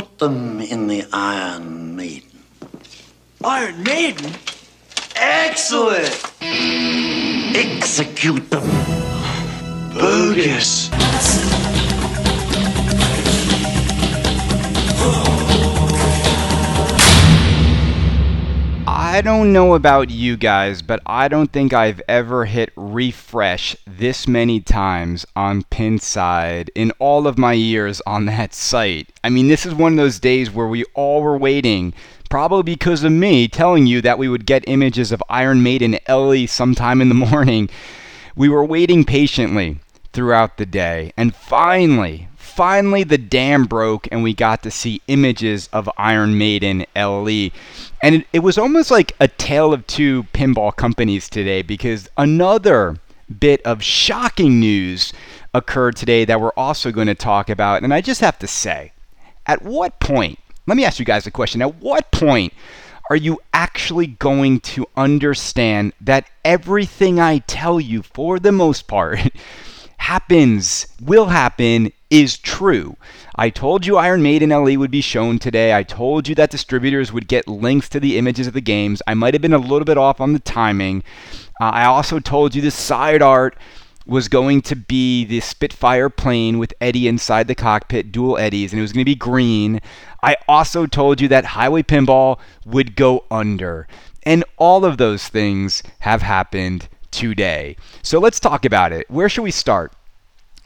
Put them in the Iron Maiden. Iron Maiden? Excellent! Execute them. Bogus. I don't know about you guys, but I don't think I've ever hit refresh this many times on Pinside in all of my years on that site. I mean, this is one of those days where we all were waiting, probably because of me telling you that we would get images of Iron Maiden LE sometime in the morning. We were waiting patiently throughout the day, and finally, finally the dam broke and we got to see images of Iron Maiden LE. And it, it was almost like a tale of two pinball companies today because another bit of shocking news occurred today that we're also going to talk about. And I just have to say, at what point, let me ask you guys a question, at what point are you actually going to understand that everything I tell you, for the most part, happens, will happen, is true. I told you Iron Maiden LE would be shown today. I told you that distributors would get links to the images of the games. I might have been a little bit off on the timing. Uh, I also told you the side art was going to be the Spitfire plane with Eddie inside the cockpit, dual Eddies, and it was going to be green. I also told you that Highway Pinball would go under. And all of those things have happened today. So let's talk about it. Where should we start?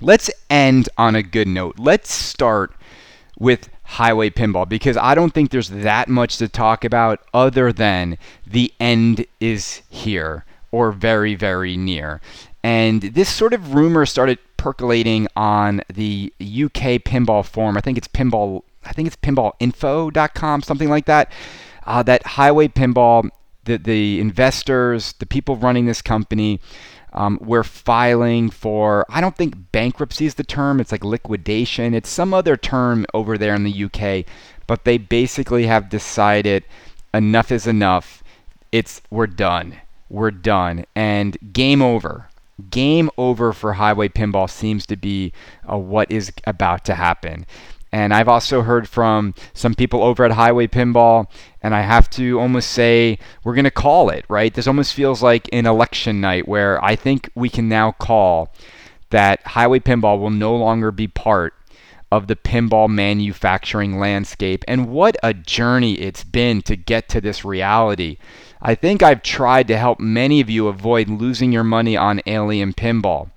Let's end on a good note. Let's start with Highway Pinball because I don't think there's that much to talk about other than the end is here or very, very near. And this sort of rumor started percolating on the UK pinball forum. I think it's pinball. I think it's pinballinfo.com, something like that. Uh, that Highway Pinball the, the investors, the people running this company, um, we're filing for, I don't think bankruptcy is the term, it's like liquidation. It's some other term over there in the UK, but they basically have decided enough is enough. It's, we're done. We're done. And game over. Game over for Highway Pinball seems to be uh, what is about to happen. And I've also heard from some people over at Highway Pinball, and I have to almost say we're going to call it, right? This almost feels like an election night where I think we can now call that Highway Pinball will no longer be part of the pinball manufacturing landscape. And what a journey it's been to get to this reality. I think I've tried to help many of you avoid losing your money on Alien Pinball.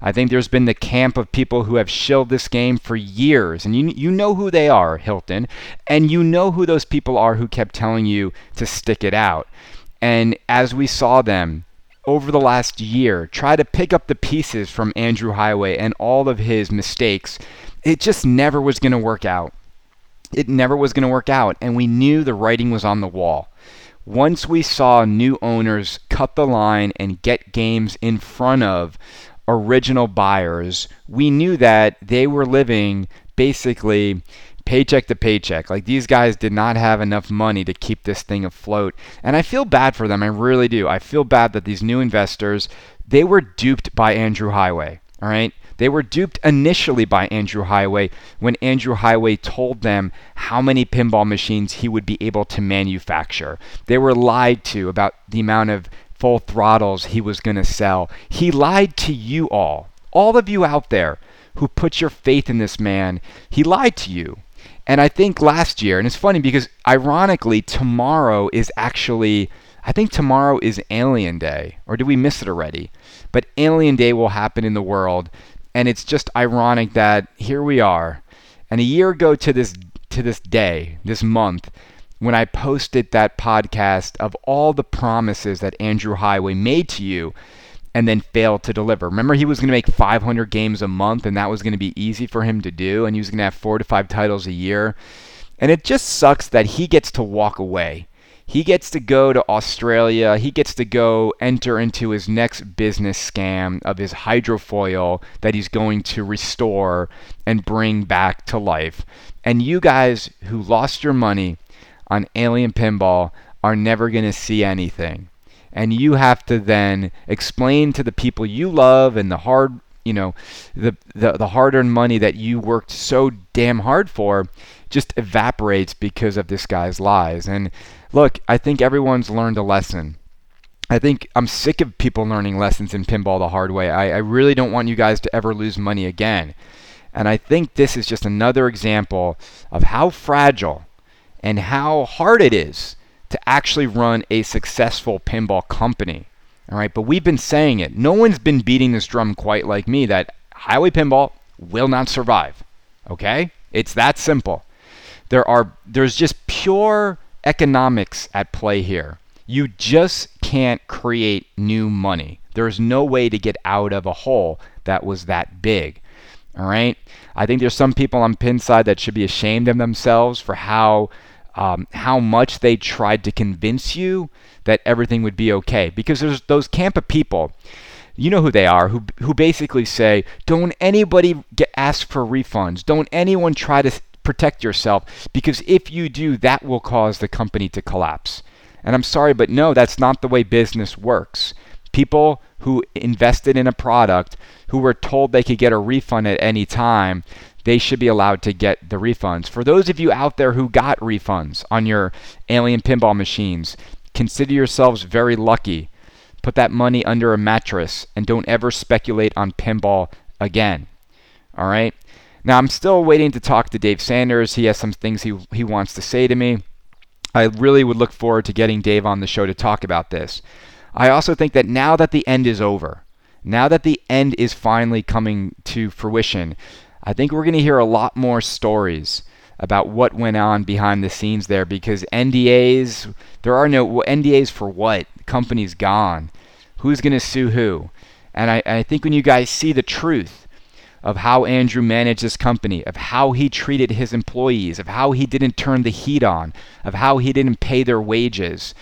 I think there's been the camp of people who have shilled this game for years, and you you know who they are, Hilton, and you know who those people are who kept telling you to stick it out. And as we saw them over the last year try to pick up the pieces from Andrew Heighway and all of his mistakes, it just never was going to work out. It never was going to work out, and we knew the writing was on the wall. Once we saw new owners cut the line and get games in front of original buyers, we knew that they were living basically paycheck to paycheck. Like these guys did not have enough money to keep this thing afloat. And I feel bad for them. I really do. I feel bad that these new investors, they were duped by Andrew Heighway. All right? They were duped initially by Andrew Heighway when Andrew Heighway told them how many pinball machines he would be able to manufacture. They were lied to about the amount of full throttles he was going to sell. He lied to you all, all of you out there who put your faith in this man. He lied to you. And I think last year, and it's funny because ironically, tomorrow is actually, I think tomorrow is Alien Day. Or did we miss it already? But Alien Day will happen in the world. And it's just ironic that here we are. And a year ago to this to this day, this month, when I posted that podcast of all the promises that Andrew Heighway made to you and then failed to deliver. Remember, he was going to make 500 games a month and that was going to be easy for him to do, and he was going to have four to five titles a year. And it just sucks that he gets to walk away. He gets to go to Australia. He gets to go enter into his next business scam of his hydrofoil that he's going to restore and bring back to life. And you guys who lost your money on Alien Pinball are never going to see anything. And you have to then explain to the people you love and the hard you know, the, the, the hard earned money that you worked so damn hard for just evaporates because of this guy's lies. And look, I think everyone's learned a lesson. I think I'm sick of people learning lessons in pinball the hard way. I, I really don't want you guys to ever lose money again. And I think this is just another example of how fragile and how hard it is to actually run a successful pinball company. All right, but we've been saying it. No one's been beating this drum quite like me that highway pinball will not survive. Okay? It's that simple. There are there's just pure economics at play here. You just can't create new money. There's no way to get out of a hole that was that big. All right? I think there's some people on Pinside that should be ashamed of themselves for how um, how much they tried to convince you that everything would be okay. Because there's those camp of people, you know who they are, who who basically say, "Don't anybody get ask for refunds. Don't anyone try to protect yourself because if you do, that will cause the company to collapse." And I'm sorry, but no, that's not the way business works. People who invested in a product, who were told they could get a refund at any time, they should be allowed to get the refunds. For those of you out there who got refunds on your alien pinball machines, consider yourselves very lucky. Put that money under a mattress and don't ever speculate on pinball again. All right? Now, I'm still waiting to talk to Dave Sanders. He has some things he, he wants to say to me. I really would look forward to getting Dave on the show to talk about this. I also think that now that the end is over, now that the end is finally coming to fruition, I think we're going to hear a lot more stories about what went on behind the scenes there because NDAs, there are no NDAs for what? Company's gone. Who's going to sue who? And I, I think when you guys see the truth of how Andrew managed this company, of how he treated his employees, of how he didn't turn the heat on, of how he didn't pay their wages,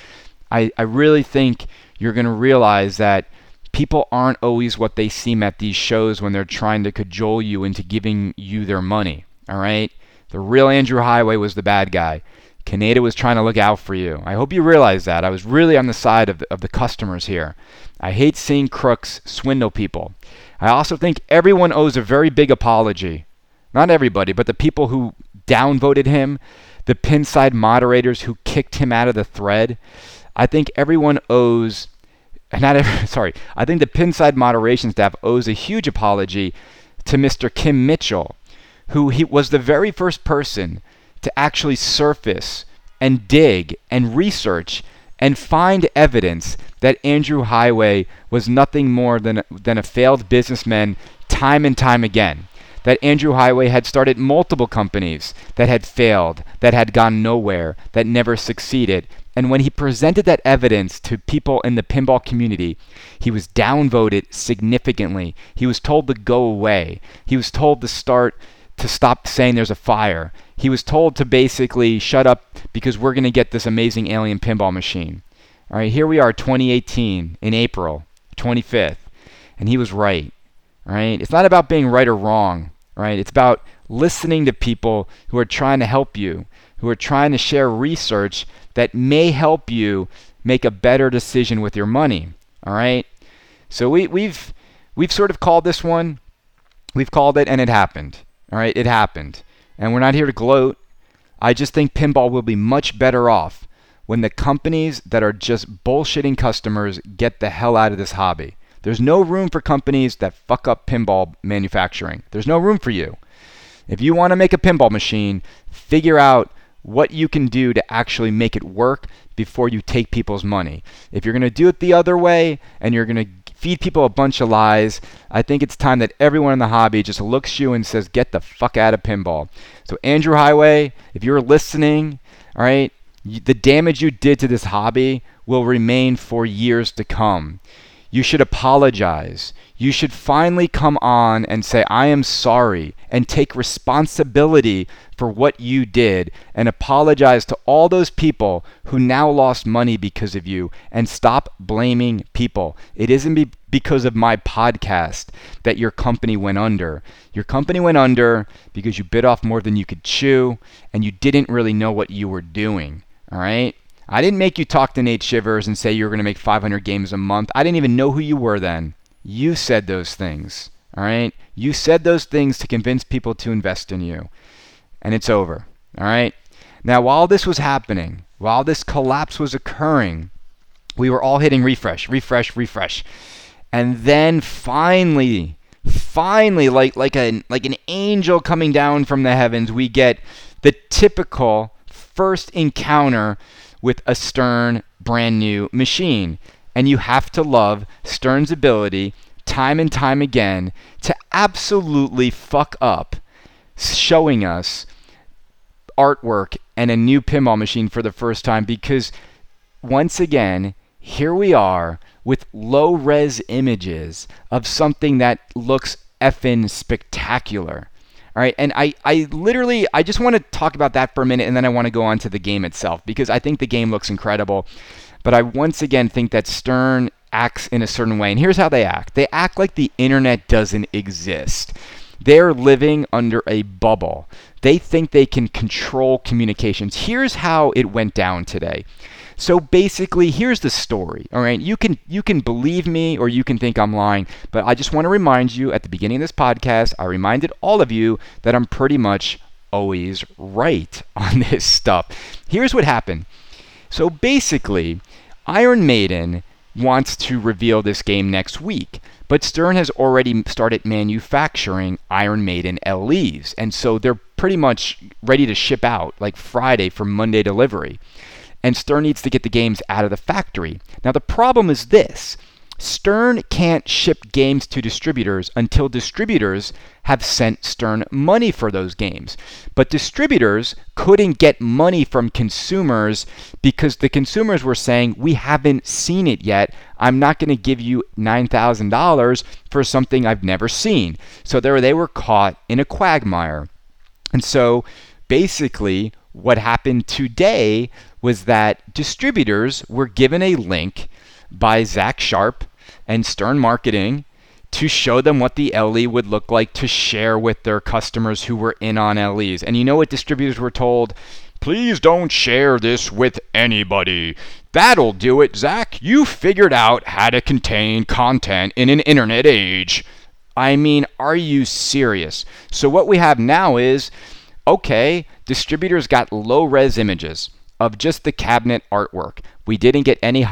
I, I really think you're going to realize that people aren't always what they seem at these shows when they're trying to cajole you into giving you their money. All right? The real Andrew Heighway was the bad guy. Kaneda was trying to look out for you. I hope you realize that. I was really on the side of the, of the customers here. I hate seeing crooks swindle people. I also think everyone owes a very big apology. Not everybody, but the people who downvoted him, the pinside moderators who kicked him out of the thread. I think everyone owes not every, sorry, I think the Pinside moderation staff owes a huge apology to Mr. Kim Mitchell, who he was the very first person to actually surface and dig and research and find evidence that Andrew Heighway was nothing more than than a failed businessman time and time again. That Andrew Heighway had started multiple companies that had failed, that had gone nowhere, that never succeeded, and when he presented that evidence to people in the pinball community, he was downvoted significantly. He was told to go away. He was told to start to stop saying there's a fire. He was told to basically shut up because we're going to get this amazing alien pinball machine. All right, here we are 2018 in April 25th, and he was right. All right? It's not about being right or wrong, right? It's about listening to people who are trying to help you, who are trying to share research that may help you make a better decision with your money. All right? So we, we've we've sort of called this one. We've called it and it happened. All right? It happened. And we're not here to gloat. I just think pinball will be much better off when the companies that are just bullshitting customers get the hell out of this hobby. There's no room for companies that fuck up pinball manufacturing. There's no room for you. If you want to make a pinball machine, figure out what you can do to actually make it work before you take people's money. If you're going to do it the other way and you're going to feed people a bunch of lies, I think it's time that everyone in the hobby just looks you and says, get the fuck out of pinball. So, Andrew Heighway, if you're listening, all right, the damage you did to this hobby will remain for years to come. You should apologize. You should finally come on and say, I am sorry, and take responsibility for what you did, and apologize to all those people who now lost money because of you, and stop blaming people. It isn't be- because of my podcast that your company went under. Your company went under because you bit off more than you could chew, and you didn't really know what you were doing. All right? I didn't make you talk to Nate Shivers and say you were going to make 500 games a month. I didn't even know who you were then. You said those things. All right? You said those things to convince people to invest in you. And it's over. All right? Now, while this was happening, while this collapse was occurring, we were all hitting refresh, refresh, refresh. And then finally, finally like like a like an angel coming down from the heavens, we get the typical first encounter with a Stern brand new machine. And you have to love Stern's ability time and time again to absolutely fuck up showing us artwork and a new pinball machine for the first time because once again, here we are with low res images of something that looks effing spectacular. All right, and I, I literally, I just want to talk about that for a minute and then I want to go on to the game itself because I think the game looks incredible. But I once again think that Stern acts in a certain way. And here's how they act they act like the internet doesn't exist. They're living under a bubble. They think they can control communications. Here's how it went down today. So basically, here's the story. All right, you can you can believe me or you can think I'm lying, but I just want to remind you at the beginning of this podcast, I reminded all of you that I'm pretty much always right on this stuff. Here's what happened. So basically, Iron Maiden wants to reveal this game next week. But Stern has already started manufacturing Iron Maiden LEs, and so they're pretty much ready to ship out like Friday for Monday delivery and Stern needs to get the games out of the factory. Now, the problem is this Stern can't ship games to distributors until distributors have sent Stern money for those games. But distributors couldn't get money from consumers because the consumers were saying, We haven't seen it yet. I'm not going to give you $9,000 for something I've never seen. So there they were caught in a quagmire. And so basically, what happened today was that distributors were given a link by Zach Sharp and Stern Marketing to show them what the LE would look like to share with their customers who were in on LEs. And you know what distributors were told? Please don't share this with anybody. That'll do it, Zach. You figured out how to contain content in an internet age. I mean, are you serious? So, what we have now is okay, distributors got low res images of just the cabinet artwork. We didn't get any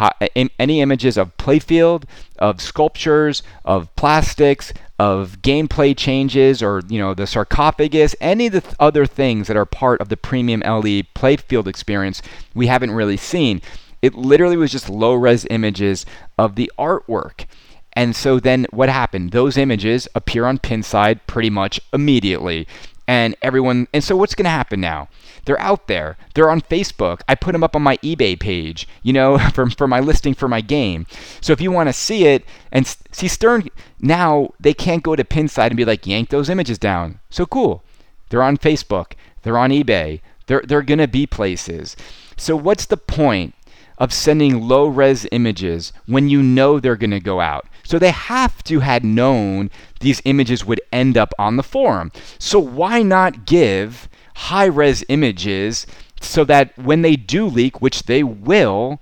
any images of playfield, of sculptures, of plastics, of gameplay changes, or you know the sarcophagus, any of the th- other things that are part of the premium LE playfield experience. We haven't really seen. It literally was just low res images of the artwork. And so then what happened? Those images appear on Pinside pretty much immediately and everyone and so what's going to happen now? They're out there. They're on facebook. I put them up on my ebay page you know for, for my listing for my game. So if you want to see it and see stern now they can't go to pinside and be like yank those images down. So cool. They're on facebook. They're on ebay. They're, they're going to be places. So what's the point of sending low res images when you know they're going to go out so they have to had known these images would end up on the forum. So why not give high res images so that when they do leak, which they will,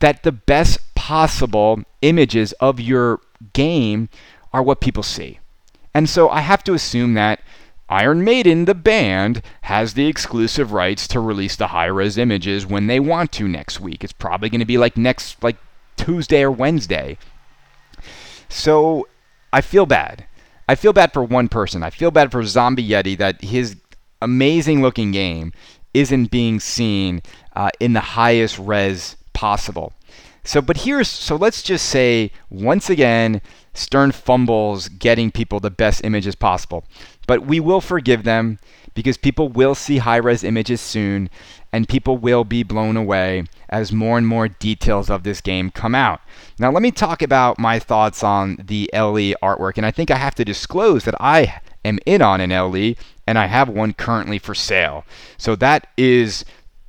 that the best possible images of your game are what people see. And so I have to assume that Iron Maiden, the band, has the exclusive rights to release the high res images when they want to next week. It's probably going to be like next, like Tuesday or Wednesday. So I feel bad. I feel bad for one person. I feel bad for Zombie Yeti that his amazing looking game isn't being seen uh, in the highest res possible. So, but here's so let's just say once again, Stern fumbles getting people the best images possible. But we will forgive them because people will see high res images soon and people will be blown away as more and more details of this game come out. Now, let me talk about my thoughts on the LE artwork, and I think I have to disclose that I am in on an LE and I have one currently for sale. So that is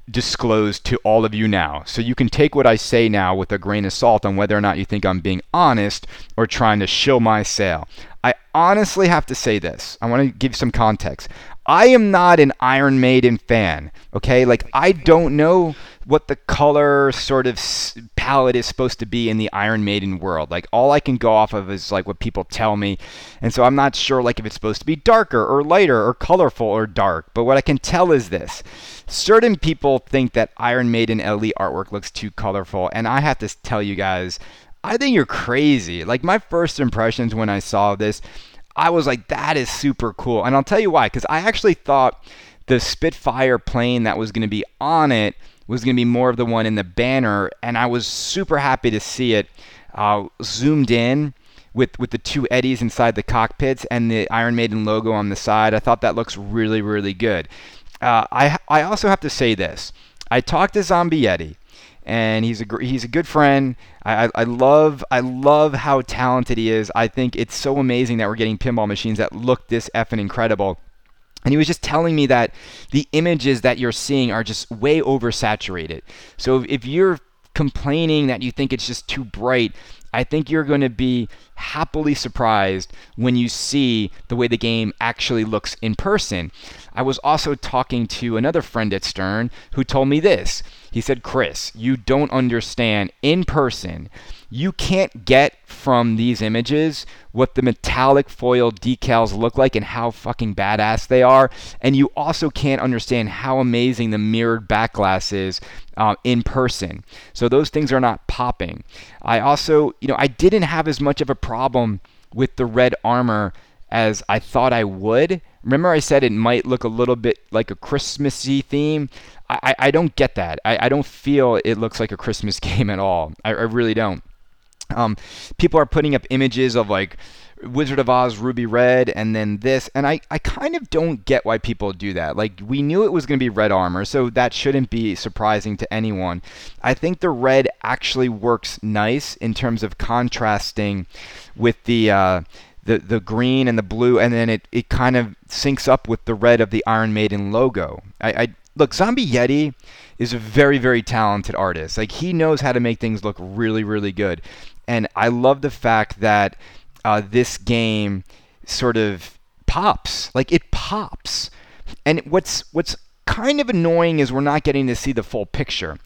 disclosed to all of you now. So you can take what I say now with a grain of salt on whether or not you think I'm being honest or trying to shill my sale. I honestly have to say this. I want to give some context. I am not an Iron Maiden fan, okay? Like, I don't know what the color sort of palette is supposed to be in the Iron Maiden world. Like all I can go off of is like what people tell me. And so I'm not sure like if it's supposed to be darker or lighter or colorful or dark. But what I can tell is this. Certain people think that Iron Maiden LE artwork looks too colorful, and I have to tell you guys, I think you're crazy. Like my first impressions when I saw this, I was like, that is super cool. And I'll tell you why, because I actually thought the Spitfire plane that was going to be on it was going to be more of the one in the banner, and I was super happy to see it uh, zoomed in with with the two eddies inside the cockpits and the Iron Maiden logo on the side. I thought that looks really really good. Uh, I I also have to say this. I talked to Zombie Yeti, and he's a he's a good friend. I, I, I love I love how talented he is. I think it's so amazing that we're getting pinball machines that look this effing incredible. And he was just telling me that the images that you're seeing are just way oversaturated. So if you're complaining that you think it's just too bright, I think you're going to be happily surprised when you see the way the game actually looks in person. I was also talking to another friend at Stern who told me this. He said, Chris, you don't understand in person you can't get from these images what the metallic foil decals look like and how fucking badass they are. And you also can't understand how amazing the mirrored back glass is uh, in person. So those things are not popping. I also, you know, I didn't have as much of a problem with the red armor as I thought I would. Remember, I said it might look a little bit like a Christmassy theme. I, I don't get that. I, I don't feel it looks like a Christmas game at all. I, I really don't. Um, people are putting up images of like Wizard of Oz Ruby Red and then this, and I, I kind of don't get why people do that. Like, we knew it was going to be red armor, so that shouldn't be surprising to anyone. I think the red actually works nice in terms of contrasting with the. Uh, the, the green and the blue, and then it, it kind of syncs up with the red of the Iron Maiden logo. I, I look, Zombie Yeti is a very, very talented artist. Like he knows how to make things look really, really good and I love the fact that uh, this game sort of pops, like it pops. And what's what's kind of annoying is we're not getting to see the full picture.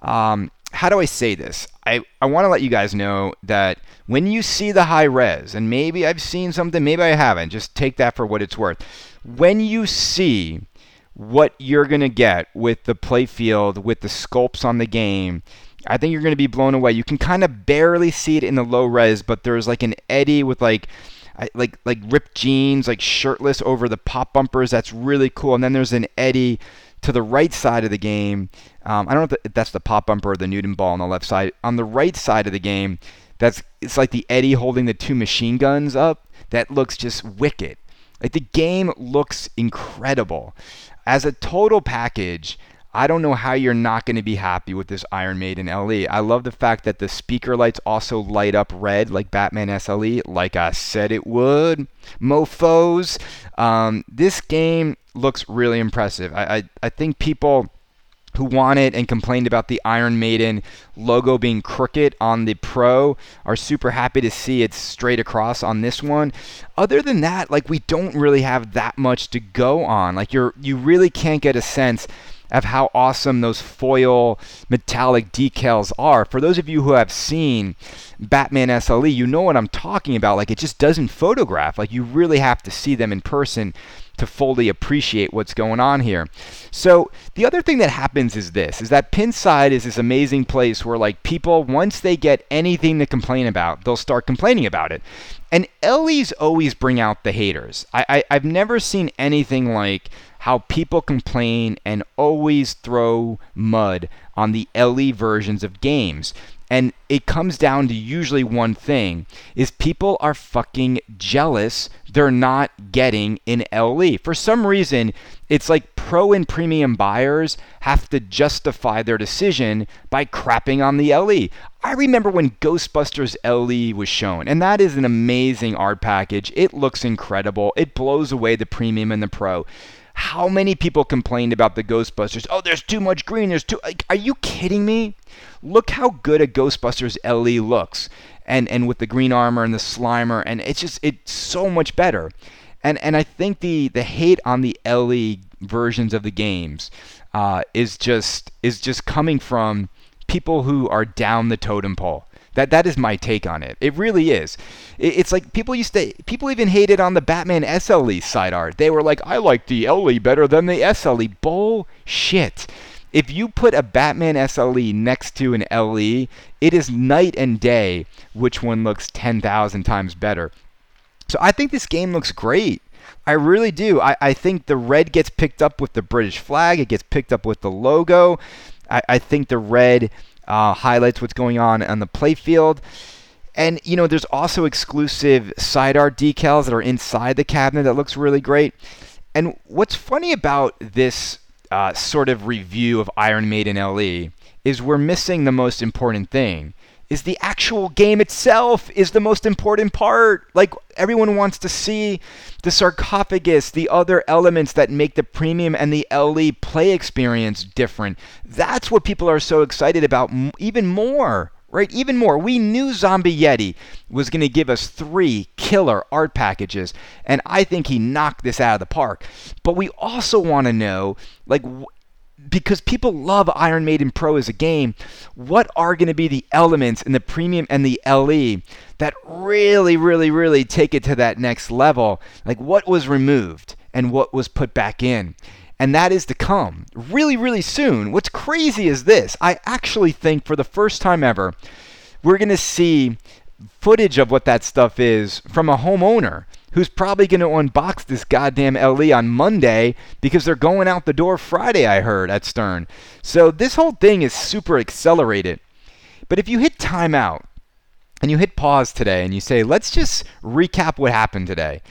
Um, how do I say this? I, I want to let you guys know that when you see the high res, and maybe I've seen something, maybe I haven't, just take that for what it's worth. When you see what you're going to get with the playfield, with the sculpts on the game, I think you're going to be blown away. You can kind of barely see it in the low res, but there's like an Eddie with like like like ripped jeans, like shirtless over the pop bumpers. That's really cool. And then there's an Eddie to the right side of the game. Um, I don't know if that's the pop bumper or the Newton ball on the left side. On the right side of the game, that's it's like the Eddie holding the two machine guns up. That looks just wicked. Like the game looks incredible. As a total package, I don't know how you're not going to be happy with this Iron Maiden LE. I love the fact that the speaker lights also light up red like Batman SLE, like I said it would. Mofos. Um, this game looks really impressive. I, I, I think people who wanted and complained about the Iron Maiden logo being crooked on the Pro are super happy to see it straight across on this one. Other than that, like we don't really have that much to go on. Like you're you really can't get a sense of how awesome those foil metallic decals are. For those of you who have seen Batman SLE, you know what I'm talking about. Like it just doesn't photograph. Like you really have to see them in person to fully appreciate what's going on here. So the other thing that happens is this is that Pinside is this amazing place where like people once they get anything to complain about, they'll start complaining about it. And LEs always bring out the haters. I, I I've never seen anything like how people complain and always throw mud on the LE versions of games. And it comes down to usually one thing is people are fucking jealous they're not getting in LE. For some reason, it's like pro and premium buyers have to justify their decision by crapping on the LE. I remember when Ghostbusters LE was shown, and that is an amazing art package. It looks incredible. It blows away the premium and the pro. How many people complained about the Ghostbusters? Oh, there's too much green. There's too. Like, are you kidding me? Look how good a Ghostbusters LE looks, and and with the green armor and the Slimer, and it's just it's so much better. And and I think the the hate on the LE versions of the games uh, is just is just coming from people who are down the totem pole. That that is my take on it. It really is. It, it's like people used to people even hated on the Batman SLE side art. They were like, I like the LE better than the SLE. Bullshit. If you put a Batman SLE next to an LE, it is night and day which one looks 10,000 times better. So I think this game looks great. I really do. I, I think the red gets picked up with the British flag. It gets picked up with the logo. I, I think the red uh, highlights what's going on on the playfield. And you know, there's also exclusive side art decals that are inside the cabinet that looks really great. And what's funny about this uh, sort of review of Iron Maiden LE is we're missing the most important thing is the actual game itself is the most important part. Like everyone wants to see the sarcophagus, the other elements that make the premium and the LE play experience different. That's what people are so excited about even more. Right, even more. We knew Zombie Yeti was going to give us three killer art packages, and I think he knocked this out of the park. But we also want to know, like, because people love Iron Maiden Pro as a game, what are going to be the elements in the premium and the LE that really, really, really take it to that next level? Like what was removed and what was put back in? And that is to come really, really soon. What's crazy is this I actually think for the first time ever, we're going to see footage of what that stuff is from a homeowner who's probably going to unbox this goddamn LE on Monday because they're going out the door Friday, I heard at Stern. So this whole thing is super accelerated. But if you hit timeout and you hit pause today and you say, let's just recap what happened today.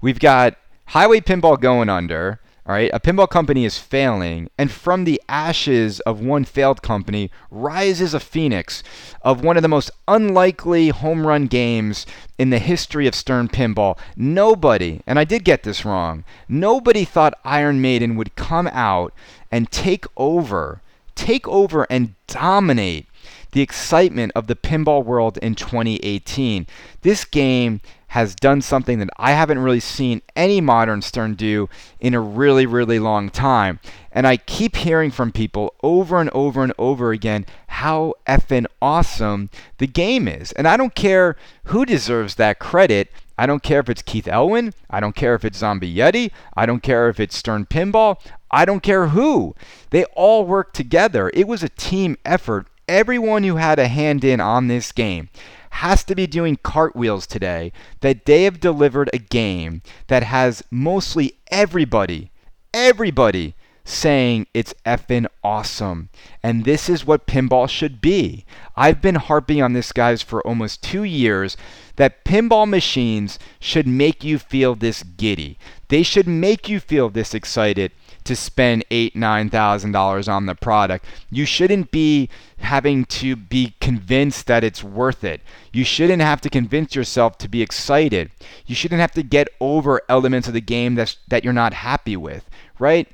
We've got Highway Pinball going under. All right, a pinball company is failing, and from the ashes of one failed company rises a phoenix of one of the most unlikely home run games in the history of Stern Pinball. Nobody, and I did get this wrong, nobody thought Iron Maiden would come out and take over, take over and dominate the excitement of the pinball world in 2018. This game has done something that I haven't really seen any modern Stern do in a really, really long time. And I keep hearing from people over and over and over again how effing awesome the game is. And I don't care who deserves that credit. I don't care if it's Keith Elwin. I don't care if it's Zombie Yeti. I don't care if it's Stern Pinball. I don't care who. They all work together. It was a team effort. Everyone who had a hand in on this game has to be doing cartwheels today that they have delivered a game that has mostly everybody, everybody saying it's effing awesome. And this is what pinball should be. I've been harping on this, guys, for almost two years that pinball machines should make you feel this giddy. They should make you feel this excited to spend eight, nine thousand dollars on the product. You shouldn't be having to be convinced that it's worth it. You shouldn't have to convince yourself to be excited. You shouldn't have to get over elements of the game that's, that you're not happy with, right?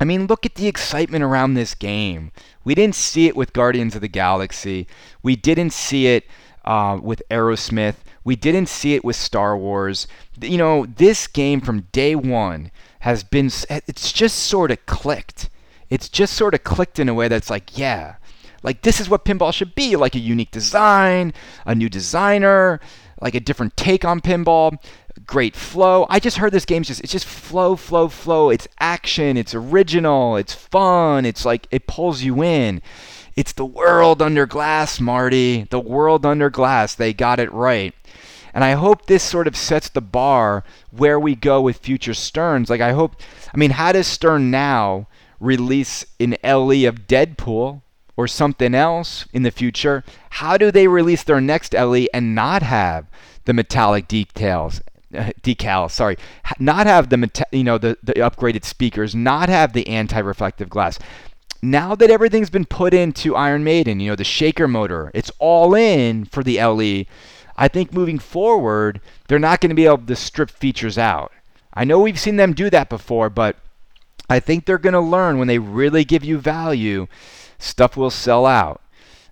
I mean, look at the excitement around this game. We didn't see it with Guardians of the Galaxy. We didn't see it uh, with Aerosmith. We didn't see it with Star Wars. You know, this game from day one has been eh, it's just sort of clicked. It's just sort of clicked in a way that's like, yeah, like this is what pinball should be, like a unique design, a new designer, like a different take on pinball, great flow. I just heard this game's just it's just flow, flow, flow. It's action, it's original, it's fun, it's like it pulls you in. It's the world under glass, Marty. The world under glass. They got it right. And I hope this sort of sets the bar where we go with future Sterns. Like, I hope, I mean, how does Stern now release an LE of Deadpool or something else in the future? How do they release their next LE and not have the metallic details? Uh, decal, sorry, not have the you know the, the upgraded speakers, not have the anti-reflective glass. Now that everything's been put into Iron Maiden, you know the shaker motor, it's all in for the LE I think moving forward, they're not going to be able to strip features out. I know we've seen them do that before, but I think they're going to learn when they really give you value, stuff will sell out.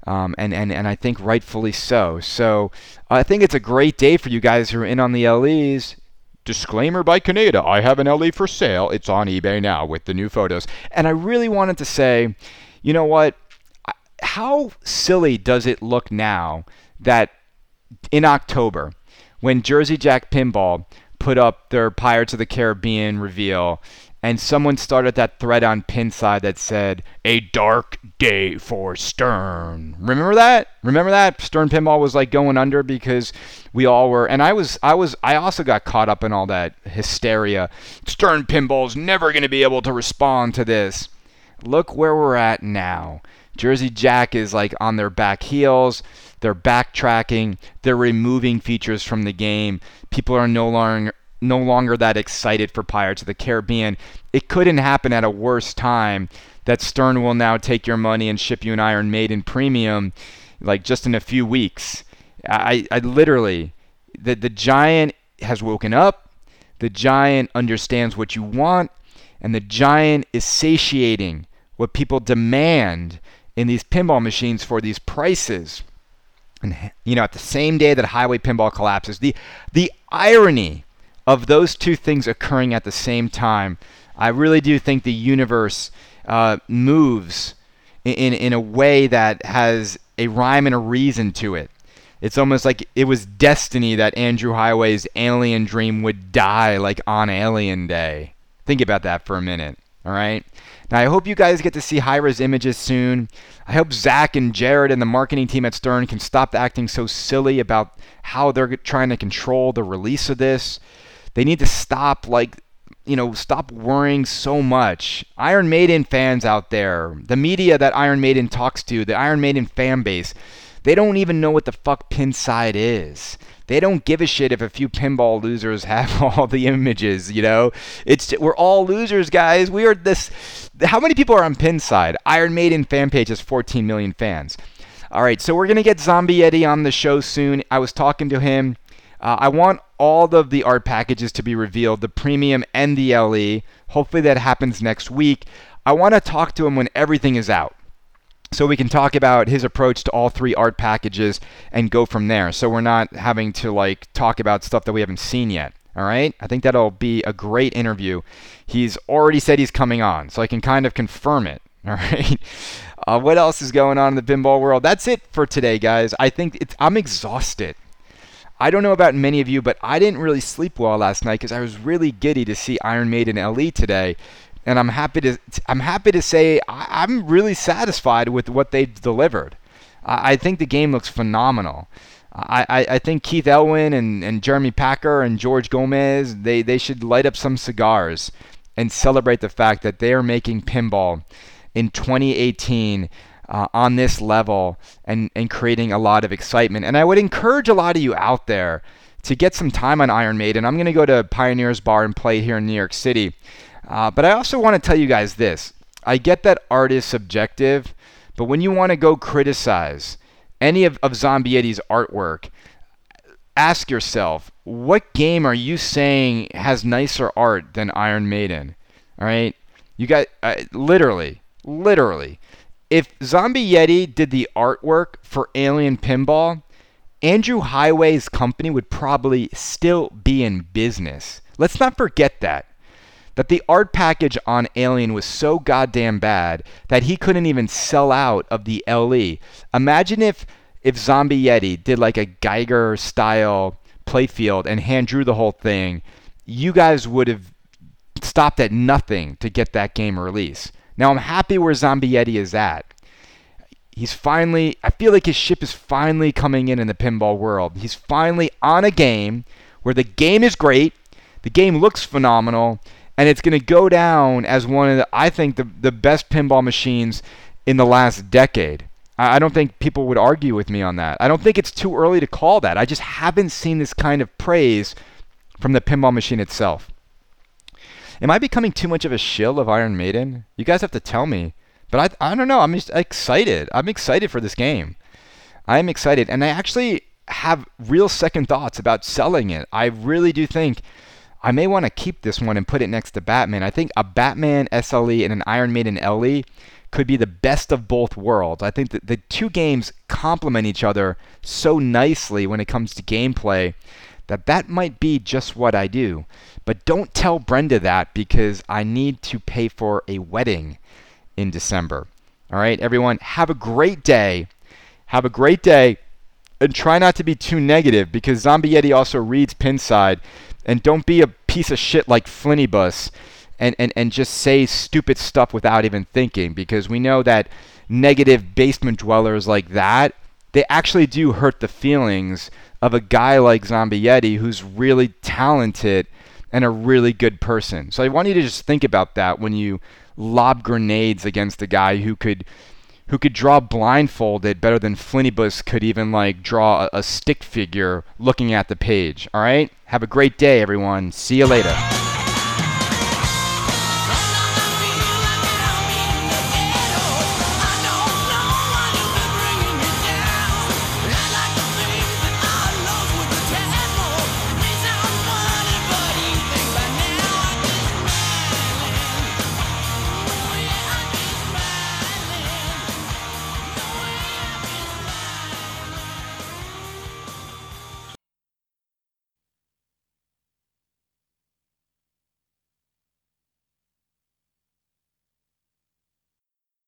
Um, and, and, and I think rightfully so. So I think it's a great day for you guys who are in on the LEs. disclaimer by Kaneda, I have an LE for sale. It's on eBay now with the new photos. And I really wanted to say, you know what? How silly does it look now that in October, when Jersey Jack Pinball put up their Pirates of the Caribbean reveal and someone started that thread on Pinside that said a dark day for Stern. Remember that? Remember that Stern Pinball was like going under because we all were, and I was, I was, I also got caught up in all that hysteria. Stern Pinball's never going to be able to respond to this. Look where we're at now. Jersey Jack is like on their back heels. They're backtracking. They're removing features from the game. People are no longer no longer that excited for Pirates of the Caribbean. It couldn't happen at a worse time that Stern will now take your money and ship you an Iron Maiden premium like just in a few weeks. I, I literally the the giant has woken up. The giant understands what you want and the giant is satiating what people demand in these pinball machines for these prices. And you know, at the same day that Highway Pinball collapses, the the irony of those two things occurring at the same time, I really do think the universe uh, moves in, in a way that has a rhyme and a reason to it. It's almost like it was destiny that Andrew Heighway's alien dream would die like on Alien Day. Think about that for a minute, all right? Now, I hope you guys get to see high res images soon. I hope Zach and Jared and the marketing team at Stern can stop acting so silly about how they're trying to control the release of this. They need to stop like you know, stop worrying so much. Iron Maiden fans out there, the media that Iron Maiden talks to, the Iron Maiden fan base, they don't even know what the fuck Pinside is. They don't give a shit if a few pinball losers have all the images, you know? It's we're all losers, guys. We are this how many people are on Pinside? Iron Maiden fan page has 14 million fans. All right, so we're going to get Zombie Yeti on the show soon. I was talking to him. Uh, I want all of the art packages to be revealed, the premium and the LE. Hopefully that happens next week. I want to talk to him when everything is out. So we can talk about his approach to all three art packages and go from there. So we're not having to like talk about stuff that we haven't seen yet. All right? I think that'll be a great interview. He's already said he's coming on, so I can kind of confirm it. All right. Uh, what else is going on in the pinball world? That's it for today, guys. I think it's I'm exhausted. I don't know about many of you, but I didn't really sleep well last night because I was really giddy to see Iron Maiden LE today, and I'm happy to I'm happy to say I, am really satisfied with what they've delivered. I, I think the game looks phenomenal. I, I, I think Keith Elwin and, and Jeremy Packer and George Gomez they, they should light up some cigars and celebrate the fact that they are making pinball in 2018 uh, on this level and, and creating a lot of excitement. And I would encourage a lot of you out there to get some time on Iron Maiden. I'm going to go to Pioneers Bar and play here in New York City. Uh, but I also want to tell you guys this. I get that art is subjective, but when you want to go criticize any of, of Zombie Yeti's artwork, ask yourself, what game are you saying has nicer art than Iron Maiden? All right? You got, uh, literally, literally, if Zombie Yeti did the artwork for Alien Pinball, Andrew Heighway's company would probably still be in business. Let's not forget that. That the art package on Alien was so goddamn bad that he couldn't even sell out of the LE. Imagine if if Zombie Yeti did like a Giger style playfield and hand drew the whole thing, you guys would have stopped at nothing to get that game released. Now I'm happy where Zombie Yeti is at. He's finally, I feel like his ship is finally coming in in the pinball world. He's finally on a game where the game is great, the game looks phenomenal, and it's going to go down as one of the, I think, the, the best pinball machines in the last decade. I don't think people would argue with me on that. I don't think it's too early to call that. I just haven't seen this kind of praise from the pinball machine itself. Am I becoming too much of a shill of Iron Maiden? You guys have to tell me. But I, I don't know. I'm just excited. I'm excited for this game. I am excited. And I actually have real second thoughts about selling it. I really do think I may want to keep this one and put it next to Batman. I think a Batman SLE and an Iron Maiden LE could be the best of both worlds. I think that the two games complement each other so nicely when it comes to gameplay that that might be just what I do. But don't tell Brenda that because I need to pay for a wedding in December. All right, everyone, have a great day. Have a great day. And try not to be too negative because Zombie Yeti also reads Pinside. And don't be a piece of shit like Flinnybus and, and, and just say stupid stuff without even thinking because we know that negative basement dwellers like that, they actually do hurt the feelings of a guy like Zombie Yeti who's really talented and a really good person. So I want you to just think about that when you lob grenades against a guy who could who could draw blindfolded better than Flinnybus could even like draw a, a stick figure looking at the page. All right? Have a great day everyone. See you later.